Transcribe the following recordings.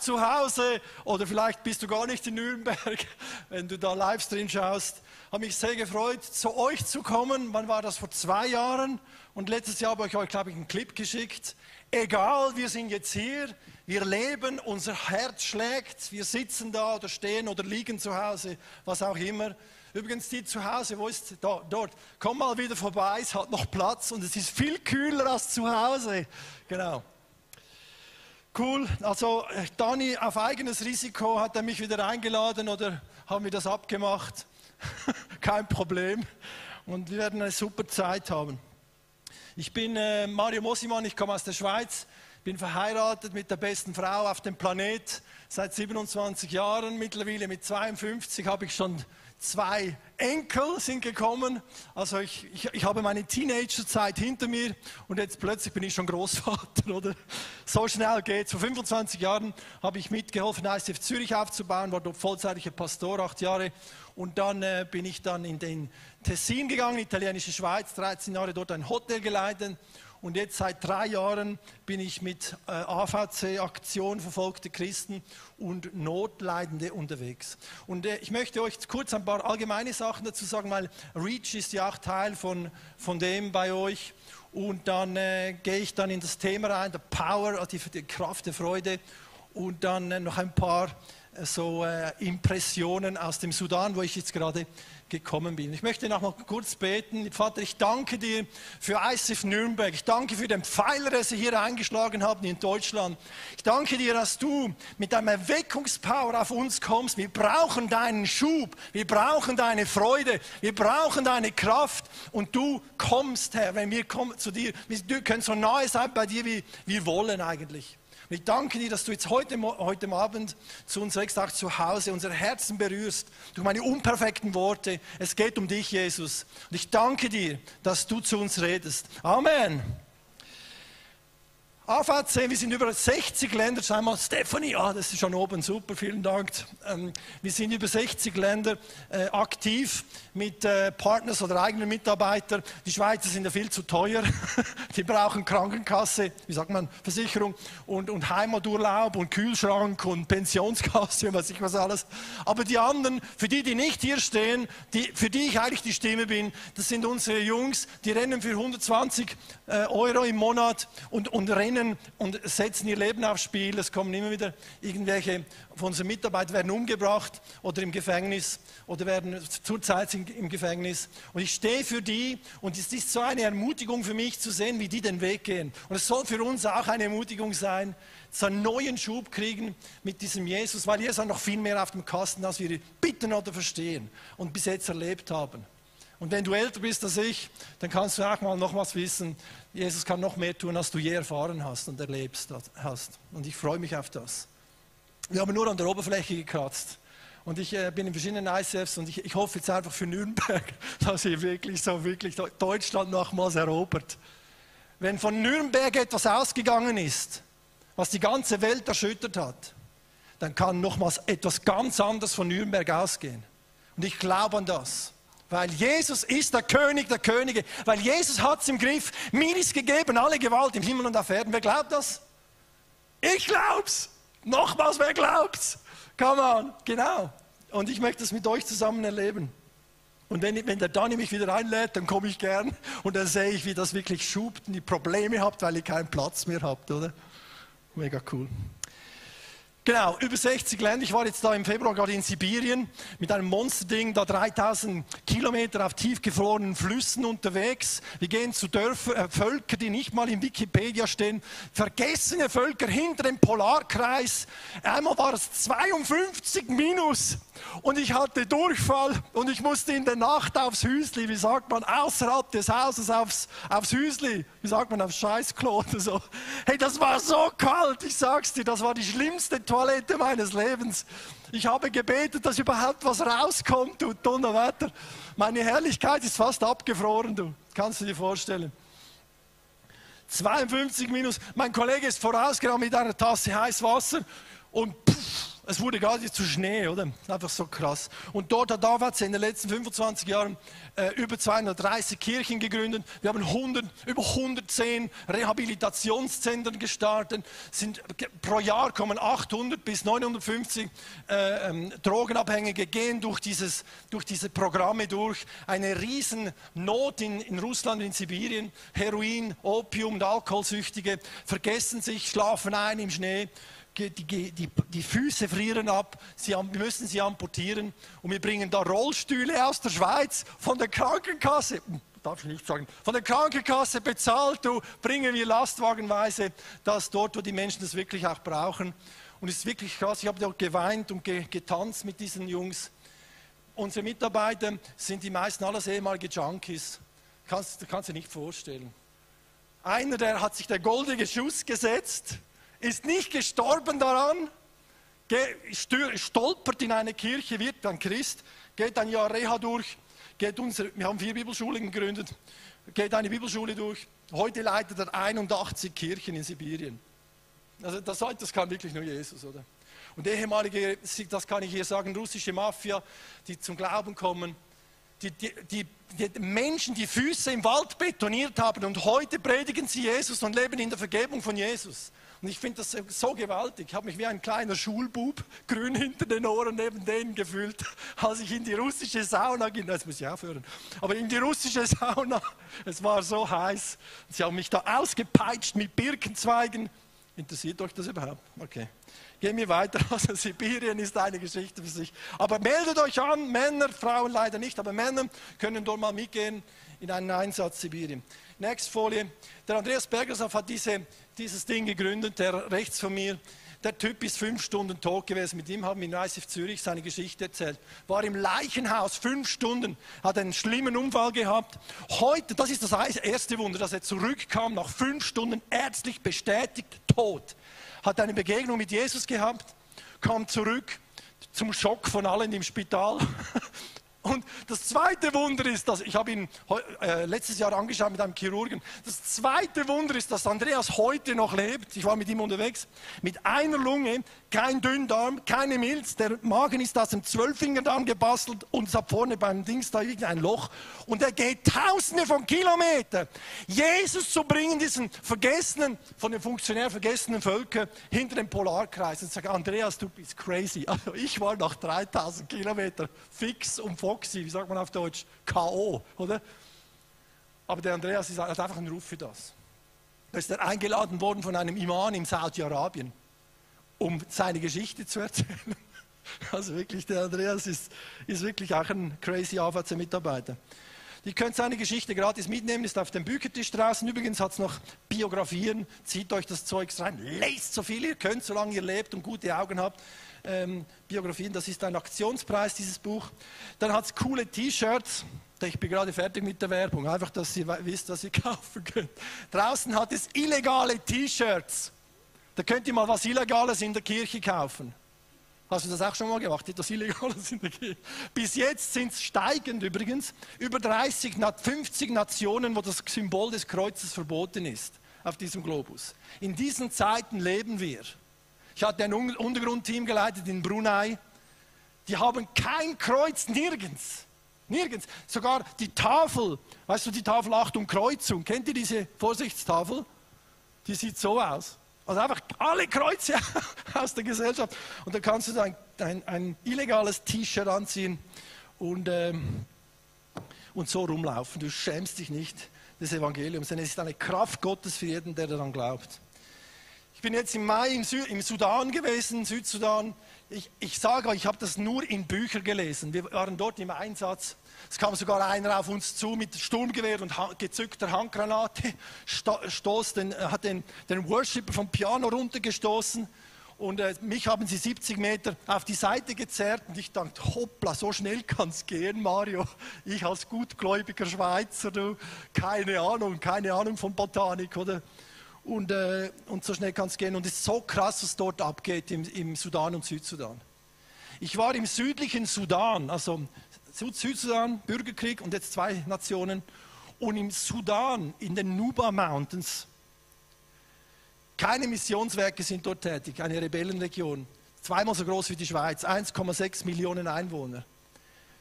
zu Hause oder vielleicht bist du gar nicht in Nürnberg, wenn du da Livestream schaust. Habe mich sehr gefreut, zu euch zu kommen. Wann war das? Vor zwei Jahren. Und letztes Jahr habe ich euch, glaube ich, einen Clip geschickt. Egal, wir sind jetzt hier, wir leben, unser Herz schlägt, wir sitzen da oder stehen oder liegen zu Hause, was auch immer. Übrigens, die zu Hause, wo ist da, dort? Komm mal wieder vorbei, es hat noch Platz und es ist viel kühler als zu Hause. Genau. Cool. Also, äh, Dani, auf eigenes Risiko hat er mich wieder eingeladen oder haben wir das abgemacht? Kein Problem. Und wir werden eine super Zeit haben. Ich bin äh, Mario Mosimann, ich komme aus der Schweiz, bin verheiratet mit der besten Frau auf dem Planet seit 27 Jahren. Mittlerweile mit 52 habe ich schon zwei Enkel sind gekommen. Also ich, ich, ich habe meine Teenagerzeit hinter mir und jetzt plötzlich bin ich schon Großvater, oder? So schnell geht's. Vor 25 Jahren habe ich mitgeholfen, ICF Zürich aufzubauen, war dort vollzeitlicher Pastor, acht Jahre. Und dann äh, bin ich dann in den Tessin gegangen, italienische Schweiz, 13 Jahre dort ein Hotel geleitet und jetzt seit drei Jahren bin ich mit äh, AVC, Aktion verfolgte Christen und Notleidende unterwegs. Und äh, ich möchte euch kurz ein paar allgemeine Sachen dazu sagen, weil REACH ist ja auch Teil von, von dem bei euch. Und dann äh, gehe ich dann in das Thema rein, der Power, also die, die Kraft der Freude. Und dann äh, noch ein paar so äh, Impressionen aus dem Sudan, wo ich jetzt gerade gekommen bin. Ich möchte noch mal kurz beten. Vater, ich danke dir für ICF Nürnberg. Ich danke für den Pfeiler, den Sie hier eingeschlagen haben in Deutschland. Ich danke dir, dass du mit deinem Erweckungspower auf uns kommst. Wir brauchen deinen Schub. Wir brauchen deine Freude. Wir brauchen deine Kraft. Und du kommst, Herr, wenn wir kommen zu dir. Wir können so nahe sein bei dir, wie wir wollen eigentlich. Und ich danke dir, dass du jetzt heute, heute Abend zu uns auch zu Hause unsere Herzen berührst durch meine unperfekten Worte. Es geht um dich, Jesus. Und ich danke dir, dass du zu uns redest. Amen. AVC, wir sind über 60 Länder, schau mal, Stephanie, ah, das ist schon oben, super, vielen Dank. Ähm, wir sind über 60 Länder äh, aktiv mit äh, Partners oder eigenen Mitarbeitern. Die Schweizer sind ja viel zu teuer, die brauchen Krankenkasse, wie sagt man, Versicherung und, und Heimaturlaub und Kühlschrank und Pensionskasse und was ich was alles. Aber die anderen, für die, die nicht hier stehen, die, für die ich eigentlich die Stimme bin, das sind unsere Jungs, die rennen für 120 äh, Euro im Monat und, und rennen dienen und setzen ihr Leben aufs Spiel. Es kommen immer wieder irgendwelche von unseren Mitarbeitern werden umgebracht oder im Gefängnis oder werden zurzeit im Gefängnis. Und ich stehe für die und es ist so eine Ermutigung für mich zu sehen, wie die den Weg gehen. Und es soll für uns auch eine Ermutigung sein, so einen neuen Schub kriegen mit diesem Jesus, weil Jesus hat noch viel mehr auf dem Kasten, als wir bitten oder verstehen und bis jetzt erlebt haben. Und wenn du älter bist als ich, dann kannst du auch mal noch was wissen. Jesus kann noch mehr tun, als du je erfahren hast und erlebst hast. Und ich freue mich auf das. Wir haben nur an der Oberfläche gekratzt. Und ich äh, bin in verschiedenen ICFs und ich, ich, hoffe jetzt einfach für Nürnberg, dass ihr wirklich so wirklich Deutschland nochmals erobert. Wenn von Nürnberg etwas ausgegangen ist, was die ganze Welt erschüttert hat, dann kann nochmals etwas ganz anderes von Nürnberg ausgehen. Und ich glaube an das. Weil Jesus ist der König der Könige. Weil Jesus hat es im Griff. Mir ist gegeben alle Gewalt im Himmel und auf Erden. Wer glaubt das? Ich glaub's. Nochmals, wer glaubt's? Come on. Genau. Und ich möchte das mit euch zusammen erleben. Und wenn, wenn der Dani mich wieder einlädt, dann komme ich gern und dann sehe ich, wie das wirklich schubt und die Probleme habt, weil ihr keinen Platz mehr habt, oder? Mega cool. Genau, über 60 Länder. Ich war jetzt da im Februar gerade in Sibirien mit einem Monsterding, da 3000 Kilometer auf tiefgefrorenen Flüssen unterwegs. Wir gehen zu Dörfern, äh, Völkern, die nicht mal in Wikipedia stehen. Vergessene Völker hinter dem Polarkreis. Einmal war es 52 minus und ich hatte Durchfall und ich musste in der Nacht aufs Hüsli, wie sagt man, außerhalb des Hauses aufs, aufs Hüsli, wie sagt man, aufs Scheißklo oder so. Hey, das war so kalt, ich sag's dir, das war die schlimmste Toilette meines Lebens. Ich habe gebetet, dass überhaupt was rauskommt, du Donnerwetter. Meine Herrlichkeit ist fast abgefroren, du. Kannst du dir vorstellen. 52 minus. Mein Kollege ist vorausgegangen mit einer Tasse heißes Wasser und pff, es wurde gerade zu Schnee, oder? Einfach so krass. Und dort hat David in den letzten 25 Jahren äh, über 230 Kirchen gegründet. Wir haben 100, über 110 Rehabilitationszentren gestartet. Sind, pro Jahr kommen 800 bis 950 äh, ähm, Drogenabhängige gehen durch, dieses, durch diese Programme durch. Eine riesen Not in, in Russland in Sibirien. Heroin, Opium und Alkoholsüchtige vergessen sich, schlafen ein im Schnee die, die, die, Füße frieren ab, sie, wir müssen sie amputieren und wir bringen da Rollstühle aus der Schweiz von der Krankenkasse, hm, darf ich nicht sagen, von der Krankenkasse bezahlt, du, bringen wir lastwagenweise das dort, wo die Menschen das wirklich auch brauchen. Und es ist wirklich krass, ich habe dort geweint und getanzt mit diesen Jungs. Unsere Mitarbeiter sind die meisten alles ehemalige Junkies. Kannst, kannst du dir nicht vorstellen. Einer, der hat sich der goldene Schuss gesetzt, ist nicht gestorben daran, stolpert in eine Kirche, wird dann Christ, geht ein Jahr Reha durch, geht unsere, wir haben vier Bibelschulen gegründet, geht eine Bibelschule durch. Heute leitet er 81 Kirchen in Sibirien. Also das, das kann wirklich nur Jesus, oder? Und ehemalige, das kann ich hier sagen, russische Mafia, die zum Glauben kommen, die, die, die, die, Menschen die Füße im Wald betoniert haben und heute predigen sie Jesus und leben in der Vergebung von Jesus. Und ich finde das so gewaltig. Ich habe mich wie ein kleiner Schulbub, grün hinter den Ohren neben denen gefühlt, als ich in die russische Sauna ging. Das muss ich aufhören. Aber in die russische Sauna, es war so heiß. Sie haben mich da ausgepeitscht mit Birkenzweigen. Interessiert euch das überhaupt? Okay. Gehen wir weiter. Also Sibirien ist eine Geschichte für sich. Aber meldet euch an, Männer, Frauen leider nicht, aber Männer können dort mal mitgehen in einen Einsatz Sibirien. Nächste Folie. Der Andreas Bergershoff hat diese dieses Ding gegründet, der rechts von mir. Der Typ ist fünf Stunden tot gewesen. Mit ihm haben wir in ICF Zürich seine Geschichte erzählt. War im Leichenhaus fünf Stunden, hat einen schlimmen Unfall gehabt. Heute, das ist das erste Wunder, dass er zurückkam, nach fünf Stunden ärztlich bestätigt tot. Hat eine Begegnung mit Jesus gehabt, kam zurück zum Schock von allen im Spital. Und das zweite Wunder ist, dass ich habe ihn äh, letztes Jahr angeschaut mit einem Chirurgen. Das zweite Wunder ist, dass Andreas heute noch lebt. Ich war mit ihm unterwegs. Mit einer Lunge, kein Dünndarm, keine Milz. Der Magen ist aus dem Zwölffingerdarm gebastelt und es hat vorne beim Dings da irgendein Loch. Und er geht Tausende von Kilometern, Jesus zu bringen, diesen vergessenen, von den Funktionären vergessenen Völkern hinter dem Polarkreis. Und sagt, Andreas, du bist crazy. Also ich war nach 3000 Kilometern fix und foxy, wie sagt man auf Deutsch, K.O., oder? Aber der Andreas hat einfach einen Ruf für das. Da ist er eingeladen worden von einem Imam in Saudi-Arabien um seine Geschichte zu erzählen. Also wirklich, der Andreas ist, ist wirklich auch ein crazy AVC-Mitarbeiter. Ihr könnt seine Geschichte gratis mitnehmen, ist auf dem Büchertisch draußen. Übrigens hat es noch Biografien, zieht euch das Zeugs rein, lest so viel ihr könnt, solange ihr lebt und gute Augen habt. Ähm, Biografien, das ist ein Aktionspreis, dieses Buch. Dann hat es coole T-Shirts. Ich bin gerade fertig mit der Werbung, einfach, dass ihr wisst, was ihr kaufen könnt. Draußen hat es illegale T-Shirts. Da könnt ihr mal was Illegales in der Kirche kaufen. Hast du das auch schon mal gemacht, etwas Illegales in der Kirche? Bis jetzt sind es steigend übrigens, über 30, 50 Nationen, wo das Symbol des Kreuzes verboten ist auf diesem Globus. In diesen Zeiten leben wir. Ich hatte ein Untergrundteam geleitet in Brunei. Die haben kein Kreuz nirgends. Nirgends. Sogar die Tafel, weißt du, die Tafel Achtung Kreuzung. Kennt ihr diese Vorsichtstafel? Die sieht so aus. Also einfach alle Kreuze aus der Gesellschaft. Und dann kannst du ein, ein, ein illegales T-Shirt anziehen und, ähm, und so rumlaufen. Du schämst dich nicht des Evangeliums, denn es ist eine Kraft Gottes für jeden, der daran glaubt. Ich bin jetzt im Mai im, Sü im Sudan gewesen, Südsudan. Ich, ich sage euch, ich habe das nur in Büchern gelesen. Wir waren dort im Einsatz es kam sogar einer auf uns zu mit Sturmgewehr und gezückter Handgranate, stoß den, äh, hat den, den Worshipper vom Piano runtergestoßen und äh, mich haben sie 70 Meter auf die Seite gezerrt und ich dachte, hoppla, so schnell kann es gehen, Mario. Ich als gutgläubiger Schweizer, du, keine Ahnung, keine Ahnung von Botanik, oder? Und, äh, und so schnell kann es gehen. Und es ist so krass, was dort abgeht im, im Sudan und Südsudan. Ich war im südlichen Sudan, also Südsudan, Bürgerkrieg und jetzt zwei Nationen. Und im Sudan, in den Nuba Mountains, keine Missionswerke sind dort tätig, eine Rebellenregion. zweimal so groß wie die Schweiz, 1,6 Millionen Einwohner,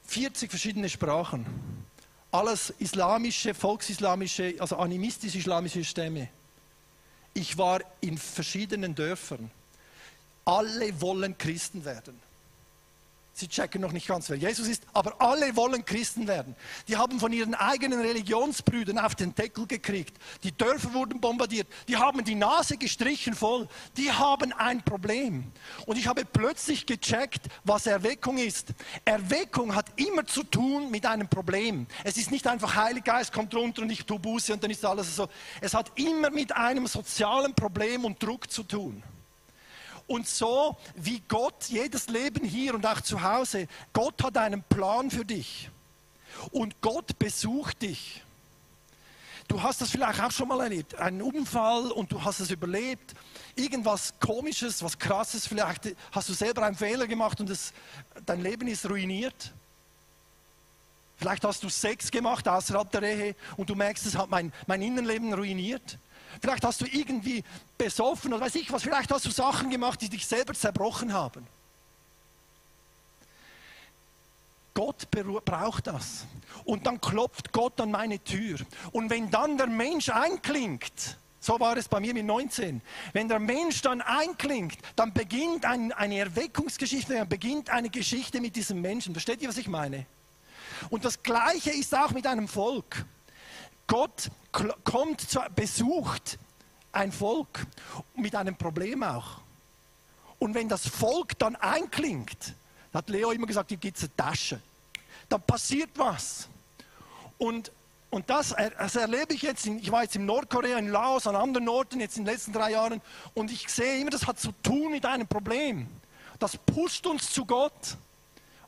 40 verschiedene Sprachen, alles islamische, volksislamische, also animistisch-islamische Stämme. Ich war in verschiedenen Dörfern. Alle wollen Christen werden. Sie checken noch nicht ganz, wer Jesus ist, aber alle wollen Christen werden. Die haben von ihren eigenen Religionsbrüdern auf den Deckel gekriegt. Die Dörfer wurden bombardiert. Die haben die Nase gestrichen voll. Die haben ein Problem. Und ich habe plötzlich gecheckt, was Erweckung ist. Erweckung hat immer zu tun mit einem Problem. Es ist nicht einfach Heilig Geist kommt runter und ich tue Buße und dann ist alles so. Es hat immer mit einem sozialen Problem und Druck zu tun. Und so wie Gott jedes Leben hier und auch zu Hause, Gott hat einen Plan für dich. Und Gott besucht dich. Du hast das vielleicht auch schon mal erlebt, einen Unfall und du hast es überlebt. Irgendwas Komisches, was Krasses, vielleicht hast du selber einen Fehler gemacht und es, dein Leben ist ruiniert. Vielleicht hast du Sex gemacht außerhalb der Ehe und du merkst, es hat mein, mein Innenleben ruiniert. Vielleicht hast du irgendwie besoffen oder weiß ich was. Vielleicht hast du Sachen gemacht, die dich selber zerbrochen haben. Gott braucht das. Und dann klopft Gott an meine Tür. Und wenn dann der Mensch einklingt, so war es bei mir mit 19. Wenn der Mensch dann einklingt, dann beginnt ein, eine Erweckungsgeschichte, dann beginnt eine Geschichte mit diesem Menschen. Versteht ihr, was ich meine? Und das Gleiche ist auch mit einem Volk. Gott kommt, besucht ein Volk mit einem Problem auch. Und wenn das Volk dann einklingt, hat Leo immer gesagt, hier gibt es eine Tasche. Dann passiert was. Und, und das, das erlebe ich jetzt, in, ich war jetzt in Nordkorea, in Laos, an anderen Orten, jetzt in den letzten drei Jahren, und ich sehe immer, das hat zu tun mit einem Problem. Das pusht uns zu Gott.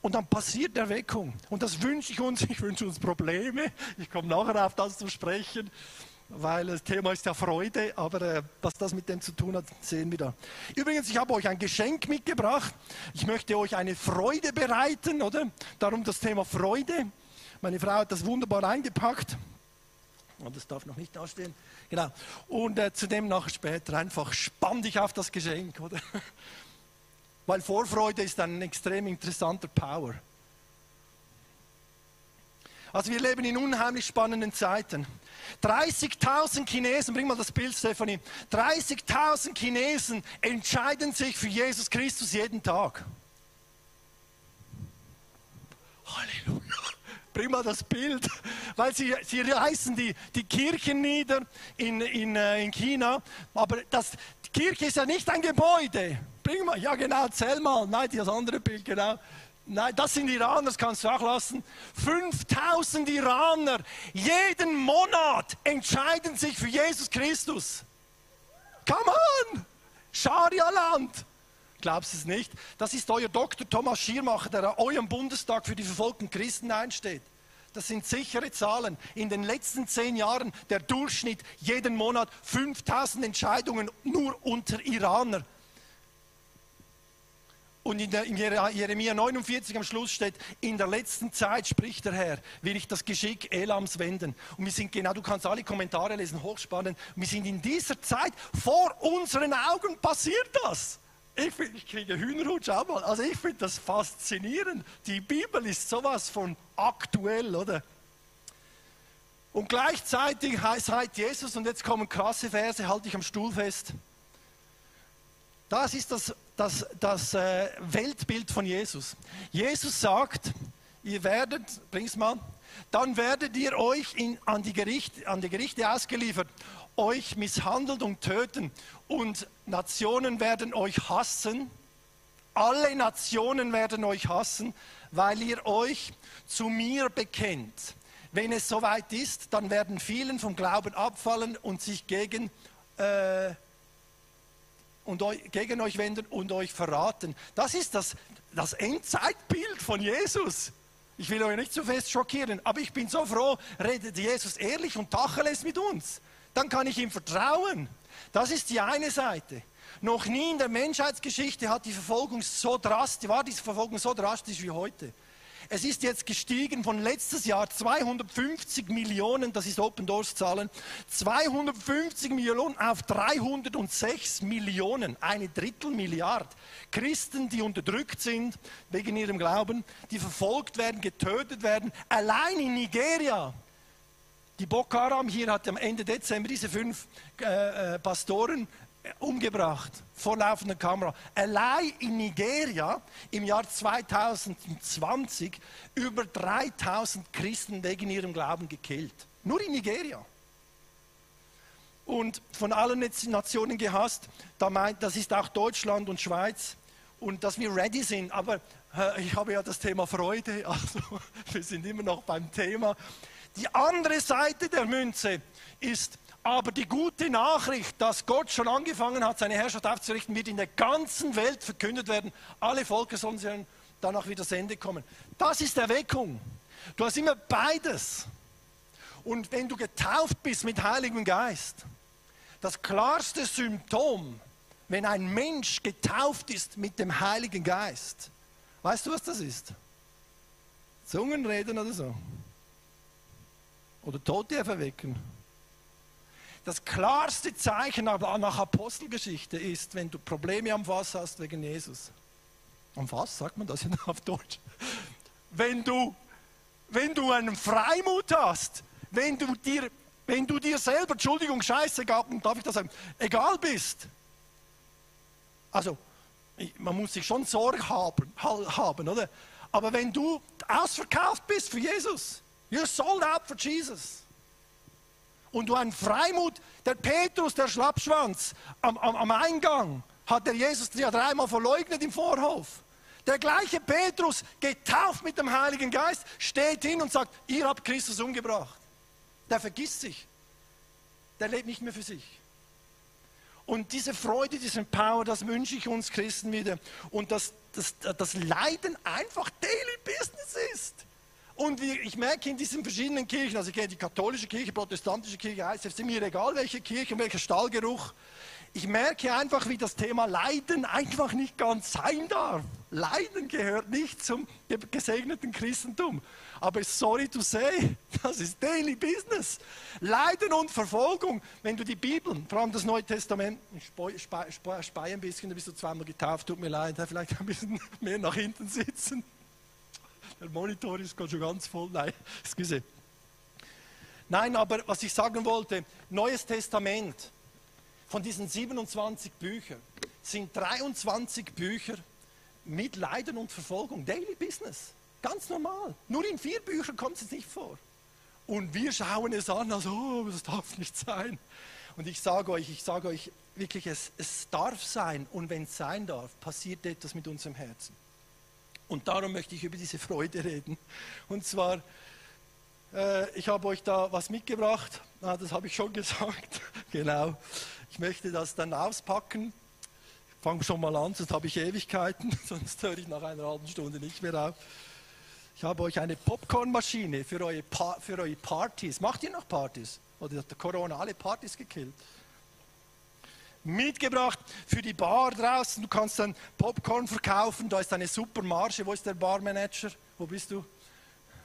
Und dann passiert Erweckung. Und das wünsche ich uns. Ich wünsche uns Probleme. Ich komme nachher auf das zu sprechen, weil das Thema ist ja Freude. Aber äh, was das mit dem zu tun hat, sehen wir da. Übrigens, ich habe euch ein Geschenk mitgebracht. Ich möchte euch eine Freude bereiten, oder? Darum das Thema Freude. Meine Frau hat das wunderbar eingepackt. Und das darf noch nicht da stehen. Genau. Und äh, zudem nachher später einfach spann dich auf das Geschenk, oder? Weil Vorfreude ist ein extrem interessanter Power. Also wir leben in unheimlich spannenden Zeiten. 30.000 Chinesen, bring mal das Bild, Stefanie. 30.000 Chinesen entscheiden sich für Jesus Christus jeden Tag. Halleluja. Bring mal das Bild, weil sie, sie reißen die, die Kirchen nieder in, in, äh, in China. Aber das, die Kirche ist ja nicht ein Gebäude. Bring mal, ja genau, zähl mal. Nein, das andere Bild, genau. Nein, das sind Iraner, das kannst du auch lassen. 5000 Iraner jeden Monat entscheiden sich für Jesus Christus. Come on! Scharia-Land! Glaubst du es nicht? Das ist euer Dr. Thomas Schiermacher, der an eurem Bundestag für die verfolgten Christen einsteht. Das sind sichere Zahlen. In den letzten zehn Jahren der Durchschnitt jeden Monat 5000 Entscheidungen nur unter Iraner. Und in, der, in, Jeremia 49 am Schluss steht, in der letzten Zeit, spricht der Herr, will ich das Geschick Elams wenden. Und wir sind genau, du kannst alle Kommentare lesen, hochspannend. Wir sind in dieser Zeit, vor unseren Augen passiert das. Ich, find, ich kriege Hühnerhut, schau mal. Also ich finde das faszinierend. Die Bibel ist sowas von aktuell, oder? Und gleichzeitig sagt Jesus, und jetzt kommen krasse Verse, halte ich am Stuhl fest. Das ist das, das, das äh, Weltbild von Jesus. Jesus sagt, ihr werdet, bring's mal, dann werdet ihr euch in, an, die Gericht, an die Gerichte ausgeliefert, euch misshandelt und töten und Nationen werden euch hassen. Alle Nationen werden euch hassen, weil ihr euch zu mir bekennt. Wenn es soweit ist, dann werden vielen vom Glauben abfallen und sich gegen äh, und euch, gegen euch wenden und euch verraten. Das ist das, das Endzeitbild von Jesus. Ich will euch nicht zu fest schockieren, aber ich bin so froh, redet Jesus ehrlich und Tacheles mit uns. Dann kann ich ihm vertrauen. Das ist die eine Seite. Noch nie in der Menschheitsgeschichte hat die Verfolgung so drastisch, war diese Verfolgung so drastisch wie heute. Es ist jetzt gestiegen von letztes Jahr 250 Millionen, das ist Open Doors Zahlen, 250 Millionen auf 306 Millionen, eine Drittelmilliard. Christen, die unterdrückt sind wegen ihrem Glauben, die verfolgt werden, getötet werden, allein in Nigeria. Die Boko Haram hier hat am Ende Dezember diese fünf äh, äh Pastoren umgebracht vor laufender Kamera. Allein in Nigeria im Jahr 2020 über 3000 Christen wegen ihrem Glauben gekillt. Nur in Nigeria. Und von allen Nationen gehasst, das ist auch Deutschland und Schweiz. Und dass wir ready sind. Aber äh, ich habe ja das Thema Freude, also wir sind immer noch beim Thema. Die andere Seite der Münze ist, aber die gute Nachricht, dass Gott schon angefangen hat, seine Herrschaft aufzurichten, wird in der ganzen Welt verkündet werden. Alle Volker sollen danach wieder das Ende kommen. Das ist Erweckung. Du hast immer beides. Und wenn du getauft bist mit Heiligem Geist, das klarste Symptom, wenn ein Mensch getauft ist mit dem Heiligen Geist, weißt du, was das ist? Zungenreden oder so? Oder Tote verwecken? Das klarste Zeichen nach Apostelgeschichte ist, wenn du Probleme am Fass hast wegen Jesus. Am Fass sagt man das auf Deutsch. Wenn du, wenn du einen Freimut hast, wenn du dir, wenn du dir selber, Entschuldigung, scheiße, darf ich das sagen, egal bist. Also, man muss sich schon Sorge haben, haben, oder? Aber wenn du ausverkauft bist für Jesus, you're sold out for Jesus und du einen Freimut, der Petrus, der Schlappschwanz, am, am, am Eingang hat der Jesus ja dreimal verleugnet im Vorhof. Der gleiche Petrus, getauft mit dem Heiligen Geist, steht hin und sagt, ihr habt Christus umgebracht. Der vergisst sich. Der lebt nicht mehr für sich. Und diese Freude, diesen Power, das wünsche ich uns Christen wieder. Und dass das, das Leiden einfach Daily Business ist. Und ich merke in diesen verschiedenen Kirchen, also ich kenne die katholische Kirche, protestantische Kirche, es ist mir egal, welche Kirche, welcher Stallgeruch. Ich merke einfach, wie das Thema Leiden einfach nicht ganz sein darf. Leiden gehört nicht zum gesegneten Christentum. Aber sorry to say, das ist Daily Business. Leiden und Verfolgung, wenn du die Bibel, vor allem das Neue Testament, ich speie ein bisschen, du bist du zweimal getauft, tut mir leid, vielleicht ein bisschen mehr nach hinten sitzen. Der Monitor ist schon ganz voll. Nein, excuse. Nein, aber was ich sagen wollte, Neues Testament, von diesen 27 Büchern sind 23 Bücher mit Leiden und Verfolgung, Daily Business, ganz normal. Nur in vier Büchern kommt es nicht vor. Und wir schauen es an, als, oh, das darf nicht sein. Und ich sage euch, ich sage euch wirklich, es, es darf sein. Und wenn es sein darf, passiert etwas mit unserem Herzen. Und darum möchte ich über diese Freude reden. Und zwar, äh, ich habe euch da was mitgebracht. Ah, das habe ich schon gesagt. genau. Ich möchte das dann auspacken. Ich fange schon mal an, sonst habe ich Ewigkeiten, sonst höre ich nach einer halben Stunde nicht mehr auf. Ich habe euch eine Popcornmaschine für eure, pa für eure Partys. Macht ihr noch Partys? Oder hat der Corona alle Partys gekillt? Mitgebracht für die Bar draußen. Du kannst dann Popcorn verkaufen, da ist eine super Marge. Wo ist der Barmanager? Wo bist du?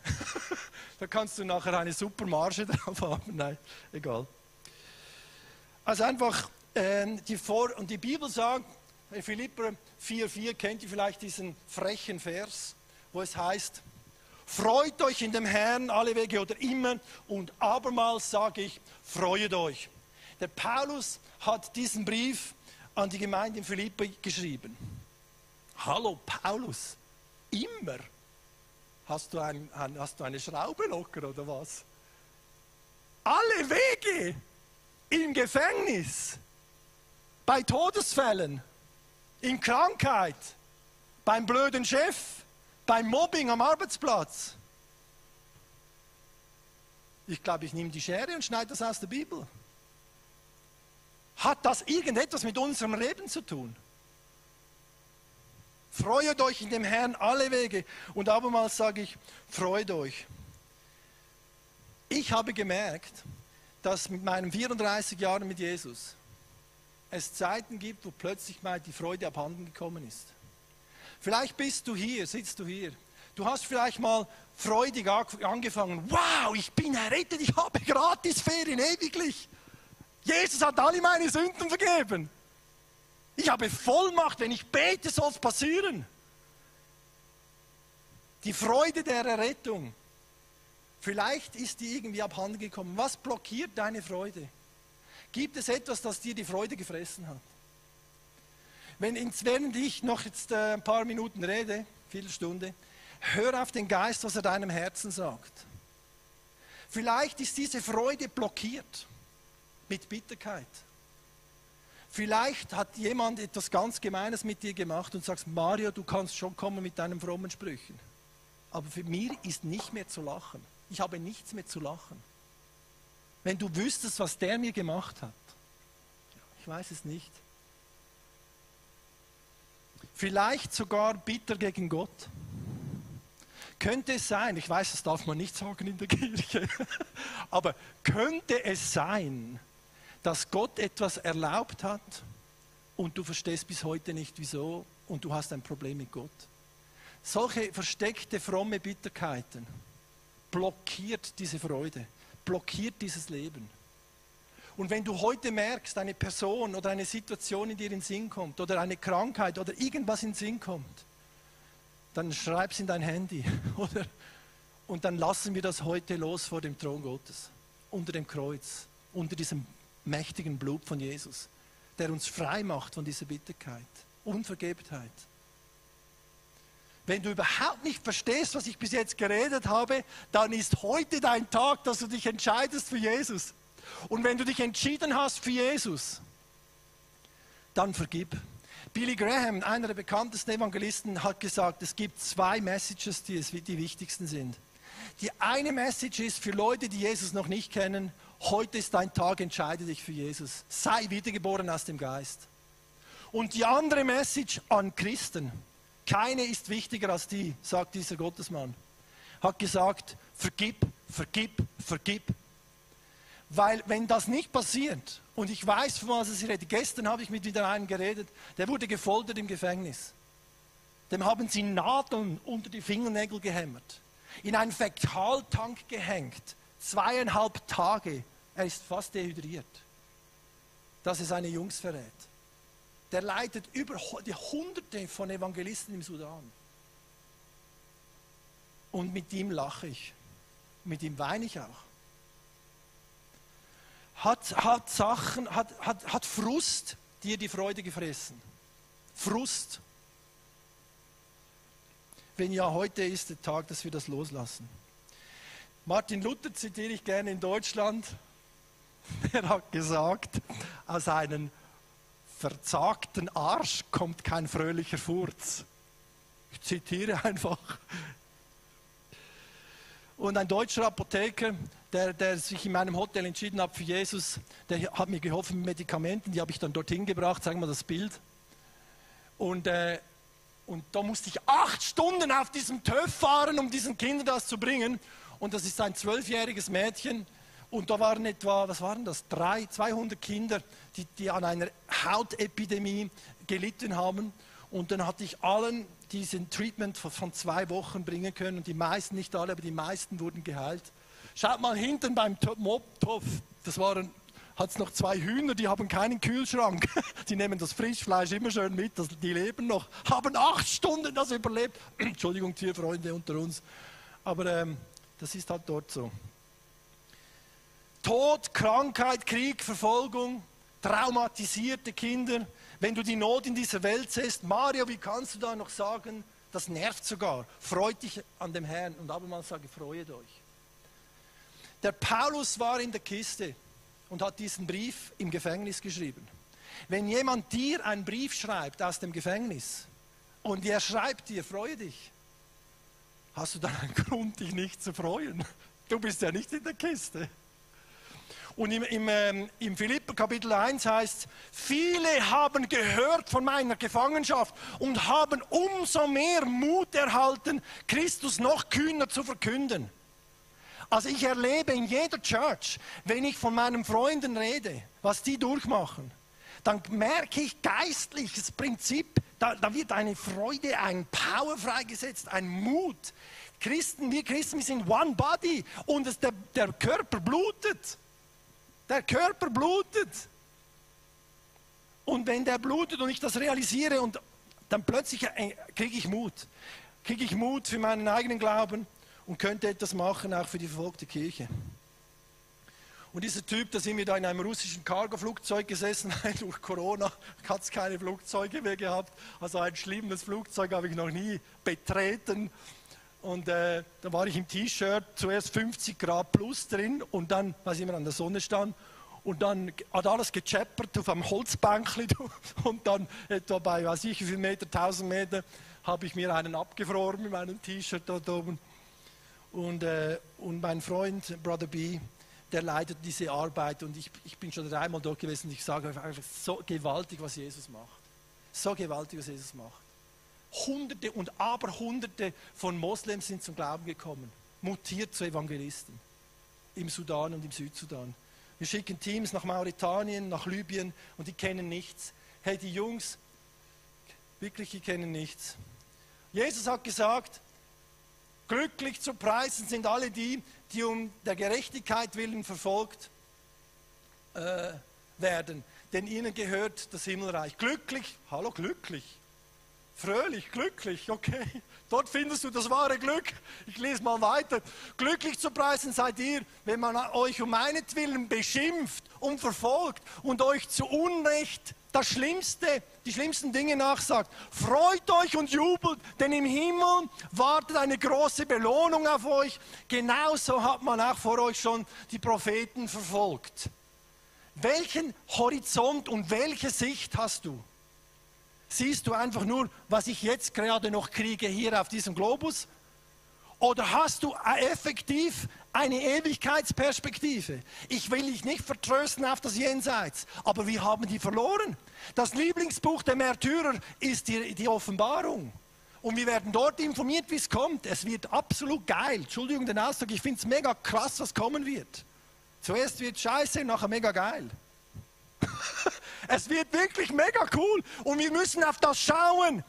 da kannst du nachher eine super Marge drauf haben. Nein, egal. Also einfach äh, die Vor- und die Bibel sagt, in Philipper 4,4 kennt ihr vielleicht diesen frechen Vers, wo es heißt, freut euch in dem Herrn alle Wege oder immer und abermals sage ich, freuet euch. Der Paulus hat diesen Brief an die Gemeinde in Philippi geschrieben. Hallo Paulus, immer hast du, ein, hast du eine Schraube locker oder was? Alle Wege im Gefängnis, bei Todesfällen, in Krankheit, beim blöden Chef, beim Mobbing am Arbeitsplatz. Ich glaube, ich nehme die Schere und schneide das aus der Bibel. Hat das irgendetwas mit unserem Leben zu tun? Freut euch in dem Herrn alle Wege. Und abermals sage ich, freut euch. Ich habe gemerkt, dass mit meinen 34 Jahren mit Jesus es Zeiten gibt, wo plötzlich mal die Freude abhanden gekommen ist. Vielleicht bist du hier, sitzt du hier. Du hast vielleicht mal freudig angefangen. Wow, ich bin errettet, ich habe gratis Ferien ewiglich. Jesus hat alle meine Sünden vergeben. Ich habe Vollmacht, wenn ich bete, soll es passieren. Die Freude der Errettung. Vielleicht ist die irgendwie abhanden gekommen. Was blockiert deine Freude? Gibt es etwas, das dir die Freude gefressen hat? Wenn, während ich noch jetzt äh, ein paar Minuten rede, Viertelstunde, hör auf den Geist, was er deinem Herzen sagt. Vielleicht ist diese Freude blockiert mit Bitterkeit. Vielleicht hat jemand etwas ganz Gemeines mit dir gemacht und sagst, Mario, du kannst schon kommen mit deinen frommen Sprüchen. Aber für mich ist nicht mehr zu lachen. Ich habe nichts mehr zu lachen. Wenn du wüsstest, was der mir gemacht hat. Ich weiß es nicht. Vielleicht sogar bitter gegen Gott. Könnte es sein, ich weiß, das darf man nicht sagen in der Kirche, aber könnte es sein, dass Gott etwas erlaubt hat und du verstehst bis heute nicht wieso und du hast ein Problem mit Gott? Solche versteckte fromme Bitterkeiten blockiert diese Freude, blockiert dieses Leben. Und wenn du heute merkst, eine Person oder eine Situation in dir in Sinn kommt oder eine Krankheit oder irgendwas in Sinn kommt, dann schreib es in dein Handy oder, und dann lassen wir das heute los vor dem Thron Gottes, unter dem Kreuz, unter diesem mächtigen Blut von Jesus, der uns frei macht von dieser Bitterkeit, Unvergebtheit. Wenn du überhaupt nicht verstehst, was ich bis jetzt geredet habe, dann ist heute dein Tag, dass du dich entscheidest für Jesus. Und wenn du dich entschieden hast für Jesus, dann vergib. Billy Graham, einer der bekanntesten Evangelisten, hat gesagt, es gibt zwei Messages, die die wichtigsten sind. Die eine Message ist für Leute, die Jesus noch nicht kennen, heute ist dein Tag, entscheide dich für Jesus. Sei wiedergeboren aus dem Geist. Und die andere Message an Christen, keine ist wichtiger als die, sagt dieser Gottesmann, hat gesagt, vergib, vergib, vergib, weil wenn das nicht passiert, und ich weiß, von was ich rede, gestern habe ich mit wieder einem geredet, der wurde gefoltert im Gefängnis. Dem haben sie Nadeln unter die Fingernägel gehämmert, in einen Fäkaltank gehängt, zweieinhalb Tage. Er ist fast dehydriert. Das ist eine Jungs verrät. Der leitet über die Hunderte von Evangelisten im Sudan. Und mit ihm lache ich. Mit ihm weine ich auch hat, hat Sachen, hat, hat, hat Frust dir die Freude gefressen. Frust. Wenn ja, heute ist der Tag, dass wir das loslassen. Martin Luther zitiere ich gerne in Deutschland. Er hat gesagt, aus einem verzagten Arsch kommt kein fröhlicher Furz. Ich zitiere einfach. Und ein deutscher Apotheker der, der sich in meinem Hotel entschieden hat für Jesus, der hat mir geholfen mit Medikamenten, die habe ich dann dorthin gebracht, sagen wir das Bild. Und, äh, und da musste ich acht Stunden auf diesem TÜV fahren, um diesen Kindern das zu bringen. Und das ist ein zwölfjähriges Mädchen. Und da waren etwa, was waren das, Drei, 200 Kinder, die, die an einer Hautepidemie gelitten haben. Und dann hatte ich allen diesen Treatment von zwei Wochen bringen können. Und die meisten, nicht alle, aber die meisten wurden geheilt. Schaut mal hinten beim Mobtopf, das waren hat es noch zwei Hühner, die haben keinen Kühlschrank. Die nehmen das Frischfleisch immer schön mit, das, die leben noch, haben acht Stunden das überlebt. Entschuldigung, Tierfreunde unter uns. Aber ähm, das ist halt dort so. Tod, Krankheit, Krieg, Verfolgung, traumatisierte Kinder. Wenn du die Not in dieser Welt siehst, Mario, wie kannst du da noch sagen, das nervt sogar. Freut dich an dem Herrn. Und abermals sage, freut euch. Der Paulus war in der Kiste und hat diesen Brief im Gefängnis geschrieben. Wenn jemand dir einen Brief schreibt aus dem Gefängnis und er schreibt dir, freue dich, hast du dann einen Grund, dich nicht zu freuen. Du bist ja nicht in der Kiste. Und im, im, ähm, im Philipper Kapitel 1 heißt, viele haben gehört von meiner Gefangenschaft und haben umso mehr Mut erhalten, Christus noch kühner zu verkünden. Also ich erlebe in jeder Church, wenn ich von meinen Freunden rede, was die durchmachen, dann merke ich geistliches Prinzip Da, da wird eine Freude, ein Power freigesetzt, ein Mut. Christen, wir Christen, wir sind one body und es, der, der Körper blutet. Der Körper blutet. Und wenn der blutet und ich das realisiere und dann plötzlich äh, kriege ich Mut. Kriege ich Mut für meinen eigenen Glauben und könnte etwas machen, auch für die verfolgte Kirche. Und dieser Typ, da sind wir da in einem russischen Cargoflugzeug gesessen, durch Corona hat es keine Flugzeuge mehr gehabt. Also ein schlimmes Flugzeug habe ich noch nie betreten. Und äh, da war ich im T-Shirt, zuerst 50 Grad plus drin und dann, weil ich immer an der Sonne stand, und dann hat alles gechappert auf einem Holzbänkchen und dann etwa bei, weiß ich wie viel Meter, 1000 Meter, habe ich mir einen abgefroren mit meinem T-Shirt dort oben. Und, äh, und mein Freund, Brother B., der leitet diese Arbeit und ich, ich bin schon dreimal dort gewesen und ich sage einfach so gewaltig, was Jesus macht. So gewaltig, was Jesus macht. Hunderte und aber Hunderte von Moslems sind zum Glauben gekommen, mutiert zu Evangelisten im Sudan und im Südsudan. Wir schicken Teams nach Mauretanien, nach Libyen und die kennen nichts. Hey, die Jungs, wirklich, die kennen nichts. Jesus hat gesagt, glücklich zu preisen sind alle die, die um der Gerechtigkeit willen verfolgt äh, werden, denn ihnen gehört das Himmelreich. Glücklich, hallo glücklich, fröhlich, glücklich, okay. Dort findest du das wahre Glück. Ich lese mal weiter. Glücklich zu preisen seid ihr, wenn man euch um meinetwillen beschimpft und verfolgt und euch zu Unrecht das Schlimmste, die schlimmsten Dinge nachsagt. Freut euch und jubelt, denn im Himmel wartet eine große Belohnung auf euch. Genauso hat man auch vor euch schon die Propheten verfolgt. Welchen Horizont und welche Sicht hast du? Siehst du einfach nur, was ich jetzt gerade noch kriege hier auf diesem Globus? Oder hast du effektiv eine Ewigkeitsperspektive? Ich will dich nicht vertrösten auf das Jenseits, aber wir haben die verloren. Das Lieblingsbuch der Märtyrer ist die, die Offenbarung. Und wir werden dort informiert, wie es kommt. Es wird absolut geil. Entschuldigung den Ausdruck, ich finde es mega krass, was kommen wird. Zuerst wird scheiße, nachher mega geil. Es wird wirklich mega cool und wir müssen auf das schauen.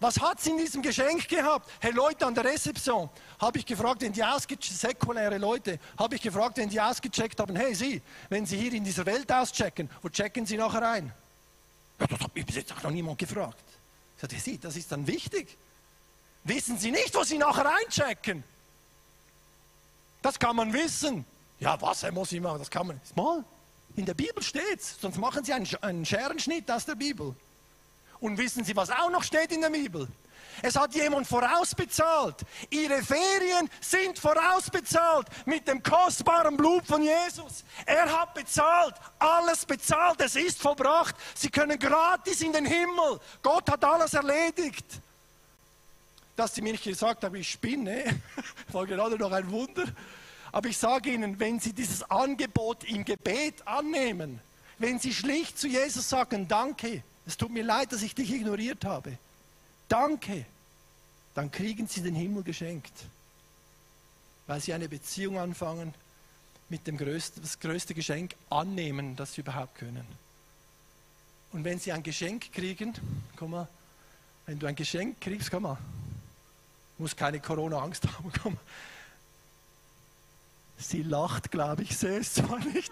Was hat es in diesem Geschenk gehabt? Hey Leute an der Rezeption, habe ich gefragt, wenn die säkuläre Leute, habe ich gefragt, wenn die ausgecheckt haben, hey Sie, wenn Sie hier in dieser Welt auschecken, wo checken Sie nachher ein? Ja, das hat mich bis jetzt auch noch niemand gefragt. Ich sagte, Sie, das ist dann wichtig. Wissen Sie nicht, wo Sie nachher einchecken? Das kann man wissen. Ja, was muss ich machen? Das kann man. Mal. In der Bibel steht es, sonst machen Sie einen, einen Scherenschnitt aus der Bibel. Und wissen Sie, was auch noch steht in der Bibel? Es hat jemand vorausbezahlt. Ihre Ferien sind vorausbezahlt mit dem kostbaren Blut von Jesus. Er hat bezahlt, alles bezahlt, es ist vollbracht. Sie können gratis in den Himmel. Gott hat alles erledigt. Dass Sie mir nicht gesagt haben, ich spinne, war gerade noch ein Wunder. Aber ich sage Ihnen, wenn Sie dieses Angebot im Gebet annehmen, wenn Sie schlicht zu Jesus sagen, danke, es tut mir leid, dass ich dich ignoriert habe, danke, dann kriegen Sie den Himmel geschenkt, weil Sie eine Beziehung anfangen mit dem größten, das größte Geschenk annehmen, das Sie überhaupt können. Und wenn Sie ein Geschenk kriegen, komm mal, wenn du ein Geschenk kriegst, komm mal, muss keine Corona-Angst haben, komm, Sie lacht, glaube ich, sehe es zwar nicht.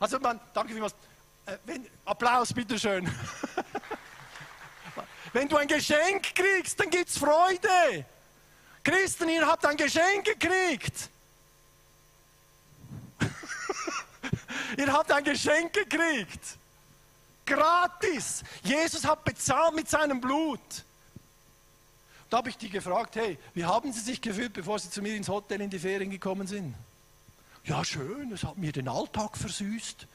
also man, danke vielmals. Äh, wenn, Applaus, bitteschön. wenn du ein Geschenk kriegst, dann gibt es Freude. Christen, ihr habt ein Geschenk gekriegt. ihr habt ein Geschenk gekriegt. Gratis. Jesus hat bezahlt mit seinem Blut. Da habe ich die gefragt, hey, wie haben Sie sich gefühlt, bevor Sie zu mir ins Hotel in die Ferien gekommen sind? Ja, schön, es hat mir den Alltag versüßt.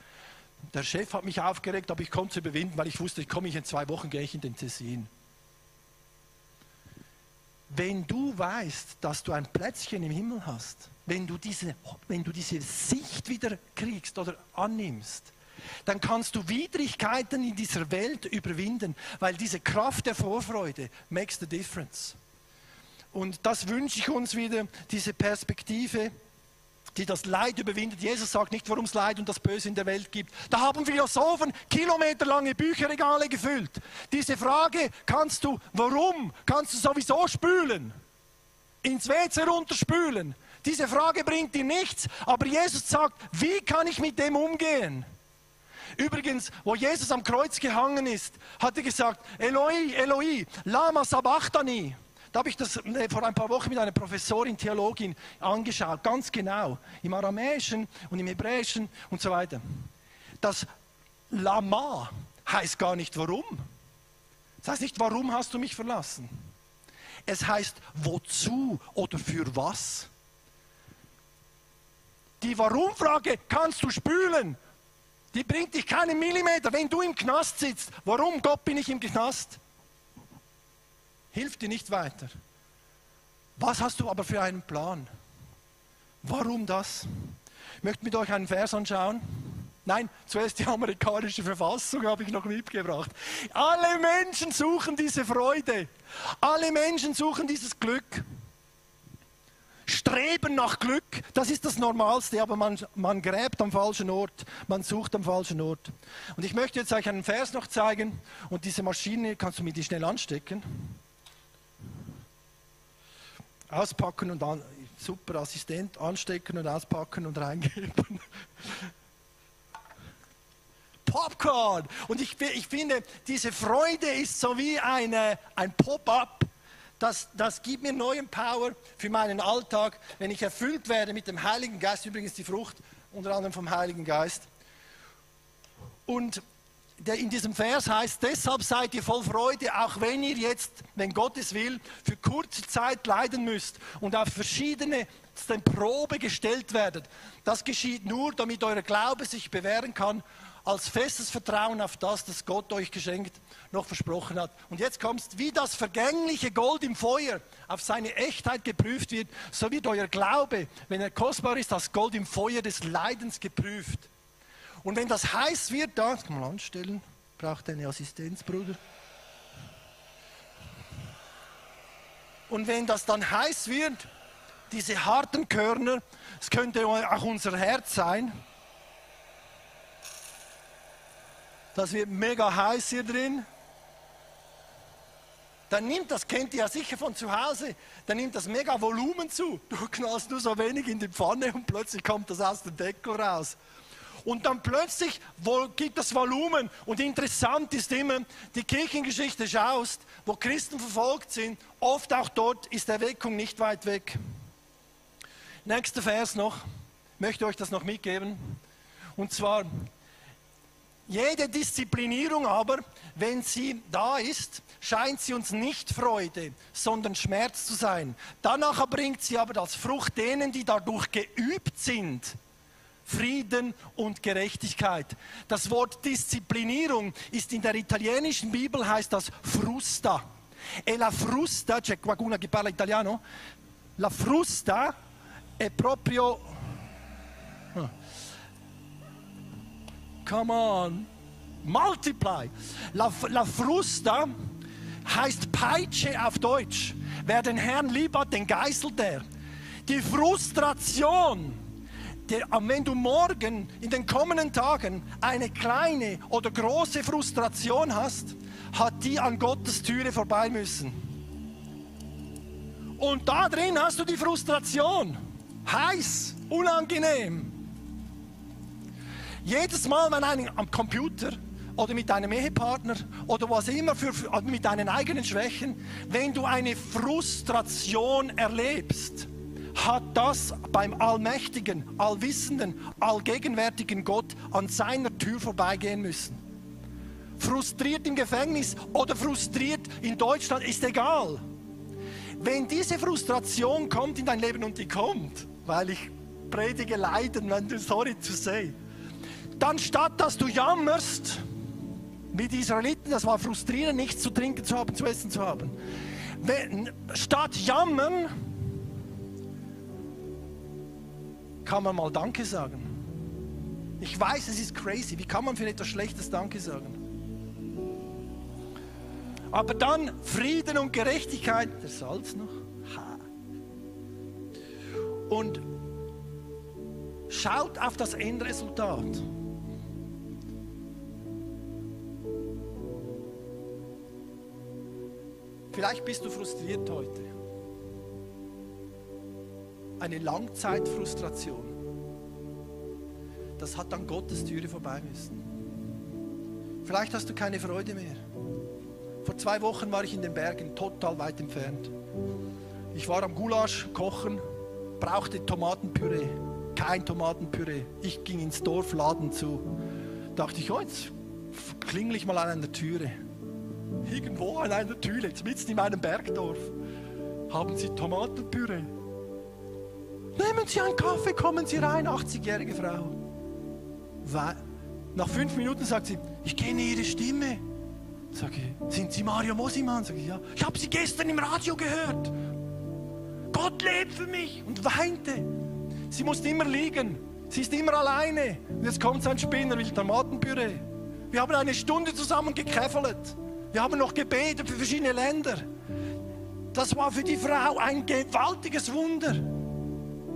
Der Chef hat mich aufgeregt, aber ich konnte es überwinden, weil ich wusste, ich komme ich in zwei Wochen, gehe ich in den Tessin. Wenn du weißt, dass du ein Plätzchen im Himmel hast, wenn du diese, wenn du diese Sicht wieder kriegst oder annimmst, dann kannst du Widrigkeiten in dieser Welt überwinden, weil diese Kraft der Vorfreude makes the difference. Und das wünsche ich uns wieder, diese Perspektive die das Leid überwindet. Jesus sagt nicht, warum es Leid und das Böse in der Welt gibt. Da haben Philosophen kilometerlange Bücherregale gefüllt. Diese Frage kannst du, warum, kannst du sowieso spülen. Ins WC runterspülen. Diese Frage bringt dir nichts. Aber Jesus sagt, wie kann ich mit dem umgehen? Übrigens, wo Jesus am Kreuz gehangen ist, hat er gesagt, Eloi, Eloi, lama sabachthani. Da habe ich das äh, vor ein paar Wochen mit einer Professorin, Theologin angeschaut, ganz genau, im Aramäischen und im Hebräischen und so weiter. Das Lama heißt gar nicht warum. Das heißt nicht, warum hast du mich verlassen? Es heißt wozu oder für was. Die Warum-Frage kannst du spülen. Die bringt dich keinen Millimeter. Wenn du im Knast sitzt, warum Gott bin ich im Knast? Hilft dir nicht weiter. Was hast du aber für einen Plan? Warum das? Ich möchte mit euch einen Vers anschauen. Nein, zuerst die amerikanische Verfassung habe ich noch mitgebracht. Alle Menschen suchen diese Freude. Alle Menschen suchen dieses Glück. Streben nach Glück, das ist das Normalste, aber man, man gräbt am falschen Ort, man sucht am falschen Ort. Und ich möchte jetzt euch einen Vers noch zeigen und diese Maschine kannst du mir die schnell anstecken auspacken und an, super Assistent, anstecken und auspacken und reingeben. Popcorn! Und ich, ich finde, diese Freude ist so wie eine, ein Pop-up. Das, das gibt mir neuen Power für meinen Alltag, wenn ich erfüllt werde mit dem Heiligen Geist, übrigens die Frucht unter anderem vom Heiligen Geist. Und in diesem Vers heißt, deshalb seid ihr voll Freude, auch wenn ihr jetzt, wenn Gott es will, für kurze Zeit leiden müsst und auf verschiedene Probe gestellt werdet. Das geschieht nur, damit euer Glaube sich bewähren kann, als festes Vertrauen auf das, das Gott euch geschenkt, noch versprochen hat. Und jetzt kommst, wie das vergängliche Gold im Feuer auf seine Echtheit geprüft wird, so wird euer Glaube, wenn er kostbar ist, als Gold im Feuer des Leidens geprüft. Und wenn das heiß wird, da, das kann man anstellen, braucht eine Assistenz, Bruder. Und wenn das dann heiß wird, diese harten Körner, es könnte auch unser Herz sein, das wird mega heiß hier drin. Dann nimmt das, kennt ihr ja sicher von zu Hause, dann nimmt das mega Volumen zu. Du knallst nur so wenig in die Pfanne und plötzlich kommt das aus dem Deckel raus. Und dann plötzlich gibt das Volumen. Und interessant ist immer, die Kirchengeschichte schaust, wo Christen verfolgt sind, oft auch dort ist Erweckung nicht weit weg. Nächster Vers noch, ich möchte euch das noch mitgeben. Und zwar, jede Disziplinierung aber, wenn sie da ist, scheint sie uns nicht Freude, sondern Schmerz zu sein. Danach bringt sie aber als Frucht denen, die dadurch geübt sind, Frieden und Gerechtigkeit. Das Wort Disziplinierung ist in der italienischen Bibel heißt das frusta. E la frusta, c'è qualcuno che parla italiano? La frusta è proprio ah. Come on. Multiply. La, la frusta heißt Peitsche auf Deutsch. Wer den Herrn lieb hat, den geißelt er. Die Frustration der, wenn du morgen in den kommenden Tagen eine kleine oder große Frustration hast, hat die an Gottes Türe vorbei müssen. Und da drin hast du die Frustration. Heiß, unangenehm. Jedes Mal, wenn ein am Computer oder mit deinem Ehepartner oder was immer für, mit deinen eigenen Schwächen, wenn du eine Frustration erlebst, hat das beim allmächtigen, allwissenden, allgegenwärtigen Gott an seiner Tür vorbeigehen müssen. Frustriert im Gefängnis oder frustriert in Deutschland, ist egal. Wenn diese Frustration kommt in dein Leben und die kommt, weil ich predige Leiden, wenn du sorry to say, dann statt dass du jammerst, wie die Israeliten, das war frustrierend, nichts zu trinken zu haben, zu essen zu haben. Wenn, statt jammern, kann man mal Danke sagen? Ich weiß, es ist crazy. Wie kann man für etwas Schlechtes Danke sagen? Aber dann Frieden und Gerechtigkeit, der Salz noch. Ha. Und Schaut auf das Endresultat. Vielleicht bist du frustriert heute. Eine Langzeitfrustration. Das hat an Gottes Türe vorbei müssen. Vielleicht hast du keine Freude mehr. Vor zwei Wochen war ich in den Bergen, total weit entfernt. Ich war am Gulasch kochen, brauchte Tomatenpüree. Kein Tomatenpüree. Ich ging ins Dorf, Laden zu. Dachte ich, oh, jetzt klingel ich mal an einer Türe. Irgendwo an einer Türe, jetzt mitten in meinem Bergdorf. Haben Sie Tomatenpüree? Nehmen Sie einen Kaffee, kommen Sie rein, 80-jährige Frau. Nach fünf Minuten sagt sie, ich kenne Ihre Stimme. Sag ich, sind Sie Mario Mosimann? Sag ich, ja. Ich habe Sie gestern im Radio gehört. Gott lebt für mich und weinte. Sie musste immer liegen. Sie ist immer alleine. Und jetzt kommt sein Spinner, will Tomatenpüree. Wir haben eine Stunde zusammen gekäffelt. Wir haben noch gebetet für verschiedene Länder. Das war für die Frau ein gewaltiges Wunder.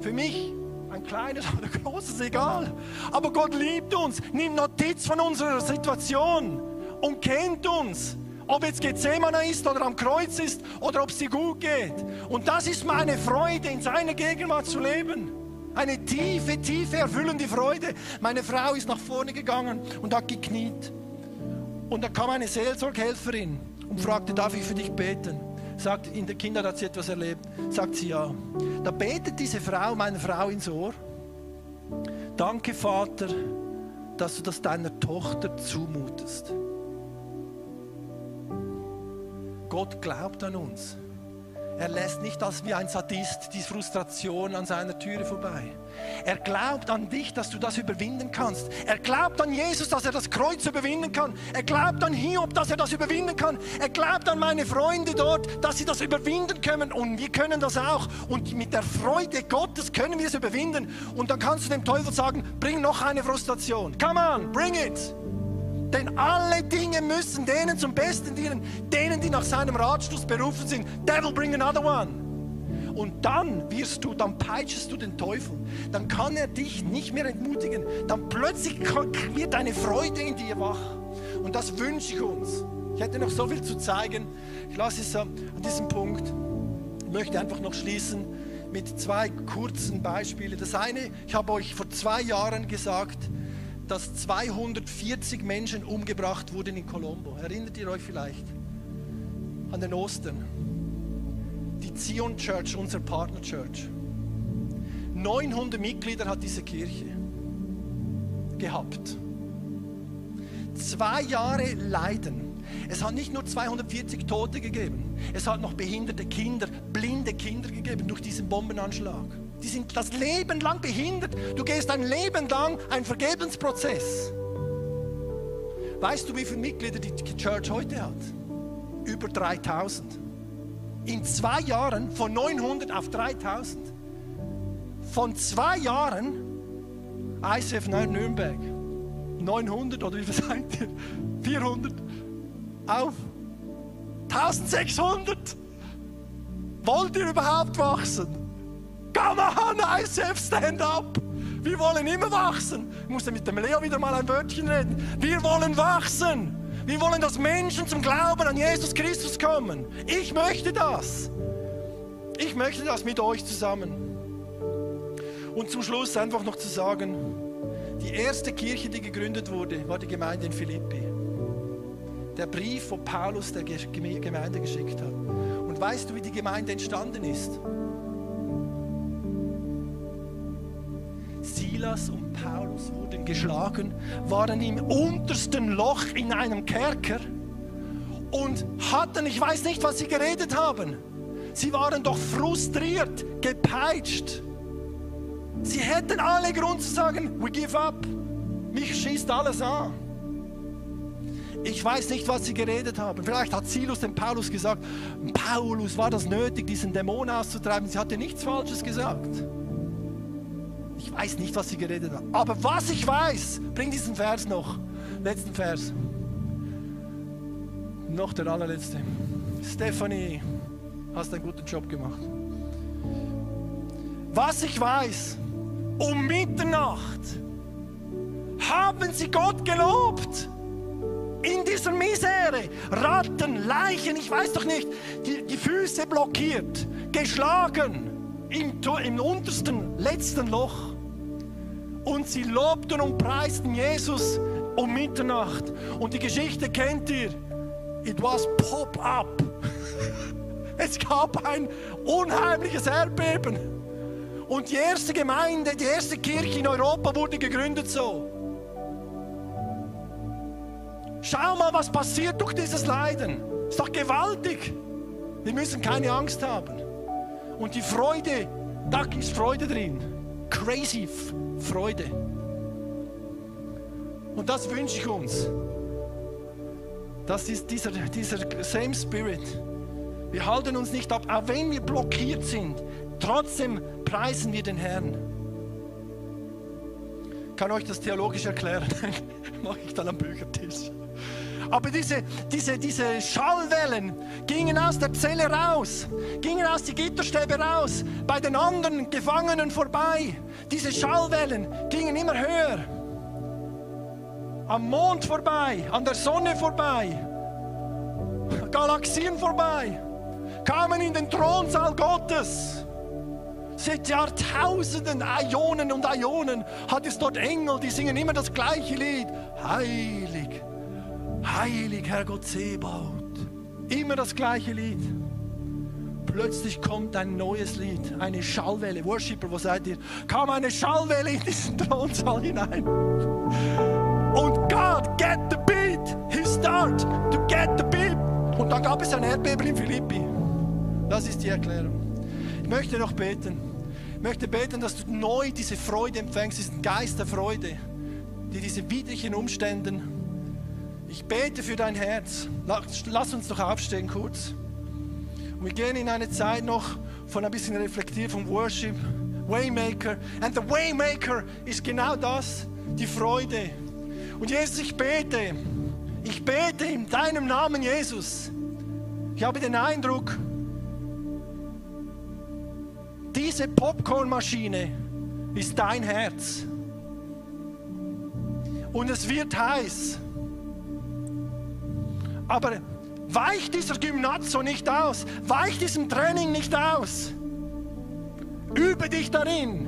Für mich ein kleines oder großes, egal. Aber Gott liebt uns, nimmt Notiz von unserer Situation und kennt uns. Ob jetzt Gethsemane ist oder am Kreuz ist oder ob es dir gut geht. Und das ist meine Freude, in seiner Gegenwart zu leben. Eine tiefe, tiefe, erfüllende Freude. Meine Frau ist nach vorne gegangen und hat gekniet. Und da kam eine Seelsorghelferin und fragte, darf ich für dich beten? Sagt, in der Kinder hat sie etwas erlebt. Sagt sie ja. Da betet diese Frau, meine Frau ins Ohr. Danke, Vater, dass du das deiner Tochter zumutest. Gott glaubt an uns. Er lässt nicht als wie ein Sadist die Frustration an seiner Türe vorbei. Er glaubt an dich, dass du das überwinden kannst. Er glaubt an Jesus, dass er das Kreuz überwinden kann. Er glaubt an Hiob, dass er das überwinden kann. Er glaubt an meine Freunde dort, dass sie das überwinden können. Und wir können das auch. Und mit der Freude Gottes können wir es überwinden. Und dann kannst du dem Teufel sagen, bring noch eine Frustration. Come on, bring it. Denn alle Dinge müssen denen zum Besten dienen, denen, die nach seinem Ratschluss berufen sind. Devil, bring another one. Und dann wirst du, dann peitschest du den Teufel. Dann kann er dich nicht mehr entmutigen. Dann plötzlich wird eine Freude in dir wach. Und das wünsche ich uns. Ich hätte noch so viel zu zeigen. Ich lasse es an diesem Punkt. Ich möchte einfach noch schließen mit zwei kurzen Beispielen. Das eine, ich habe euch vor zwei Jahren gesagt, dass 240 Menschen umgebracht wurden in Colombo. Erinnert ihr euch vielleicht an den Ostern? Die Zion Church, unser Partner Church. 900 Mitglieder hat diese Kirche gehabt. Zwei Jahre Leiden. Es hat nicht nur 240 Tote gegeben, es hat noch behinderte Kinder, blinde Kinder gegeben durch diesen Bombenanschlag. Die sind das Leben lang behindert. Du gehst ein Leben lang einen Vergebensprozess. Weißt du, wie viele Mitglieder die Church heute hat? Über 3000. In zwei Jahren von 900 auf 3000. Von zwei Jahren ICF Nürnberg. 900 oder wie viel seid ihr? 400 auf 1600. Wollt ihr überhaupt wachsen? Come on, ICF, stand up! Wir wollen immer wachsen. Ich muss mit dem Leo wieder mal ein Wörtchen reden. Wir wollen wachsen. Wir wollen, dass Menschen zum Glauben an Jesus Christus kommen. Ich möchte das. Ich möchte das mit euch zusammen. Und zum Schluss einfach noch zu sagen, die erste Kirche, die gegründet wurde, war die Gemeinde in Philippi. Der Brief, wo Paulus der Gemeinde geschickt hat. Und weißt du, wie die Gemeinde entstanden ist? Silas und Paulus wurden geschlagen, waren im untersten Loch in einem Kerker und hatten, ich weiß nicht, was sie geredet haben. Sie waren doch frustriert, gepeitscht. Sie hätten alle Grund zu sagen, we give up. Mich schießt alles an. Ich weiß nicht, was sie geredet haben. Vielleicht hat Silas dem Paulus gesagt, Paulus, war das nötig, diesen Dämon auszutreiben? Sie hatte nichts Falsches gesagt. Weiß nicht, was sie geredet haben. Aber was ich weiß, bring diesen Vers noch. Letzten Vers. Noch der allerletzte. Stephanie, hast einen guten Job gemacht. Was ich weiß, um Mitternacht haben sie Gott gelobt. In dieser Misere, Ratten, Leichen, ich weiß doch nicht, die, die Füße blockiert, geschlagen im, im untersten, letzten Loch. Und sie lobten und preisten Jesus um Mitternacht. Und die Geschichte kennt ihr. It was pop-up. Es gab ein unheimliches Erdbeben. Und die erste Gemeinde, die erste Kirche in Europa wurde gegründet so. Schau mal, was passiert durch dieses Leiden. Ist doch gewaltig. Wir müssen keine Angst haben. Und die Freude, da ist Freude drin. Crazy Freude. Und das wünsche ich uns. Das ist dieser, dieser same Spirit. Wir halten uns nicht ab, auch wenn wir blockiert sind. Trotzdem preisen wir den Herrn. Ich kann euch das theologisch erklären. Mache ich dann am Büchertisch. Aber diese, diese, diese Schallwellen gingen aus der Zelle raus, gingen aus die Gitterstäbe raus, bei den anderen Gefangenen vorbei. Diese Schallwellen gingen immer höher. Am Mond vorbei, an der Sonne vorbei, Galaxien vorbei, kamen in den Thronsaal Gottes. Seit Jahrtausenden, Äonen und Äonen hat es dort Engel, die singen immer das gleiche Lied. Heilig, heilig, Herr Gott Sebaut. Immer das gleiche Lied. Plötzlich kommt ein neues Lied, eine Schallwelle. Worshipper, wo seid ihr? Kam eine Schallwelle in diesen Thronsaal hinein. Und God, get the beat. He start to get the beat. Und dann gab es ein Erdbeben in Philippi. Das ist die Erklärung. Ich möchte noch beten. Ich möchte beten, dass du neu diese Freude empfängst, diesen Geist der Freude, die diese widrigen Umständen. Ich bete für dein Herz. Lass uns doch aufstehen kurz. Und wir gehen in eine Zeit noch von ein bisschen reflektiert vom Worship. Waymaker. And the Waymaker ist genau das, die Freude. Und Jesus, ich bete, ich bete in deinem Namen, Jesus. Ich habe den Eindruck, diese Popcornmaschine ist dein Herz. Und es wird heiß. Aber weicht dieser Gymnazzo nicht aus, weicht diesem Training nicht aus. Übe dich darin.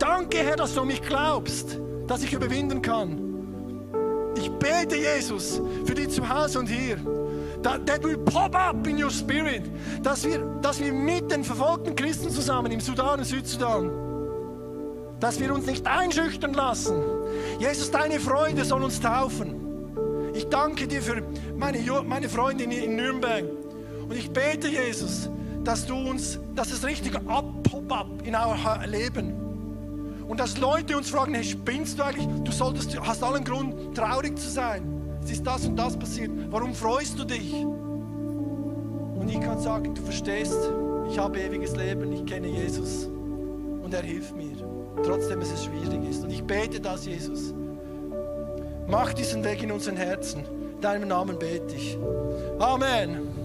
Danke, Herr, dass du mich glaubst, dass ich überwinden kann. Ich bete, Jesus, für die zu Hause und hier that, that will pop up in your spirit, dass wir, dass wir mit den verfolgten Christen zusammen im Sudan und Südsudan, dass wir uns nicht einschüchtern lassen. Jesus, deine Freude soll uns taufen. Ich danke dir für meine, meine Freundin in Nürnberg. Und ich bete, Jesus, dass du uns, dass es richtig ab, pop up in unser Leben. Und dass Leute uns fragen, hey, spinnst du eigentlich? Du solltest, hast allen Grund, traurig zu sein es ist das und das passiert. Warum freust du dich? Und ich kann sagen, du verstehst, ich habe ewiges Leben, ich kenne Jesus und er hilft mir. Trotzdem es schwierig ist. Und ich bete das, Jesus. Mach diesen Weg in unseren Herzen. In deinem Namen bete ich. Amen.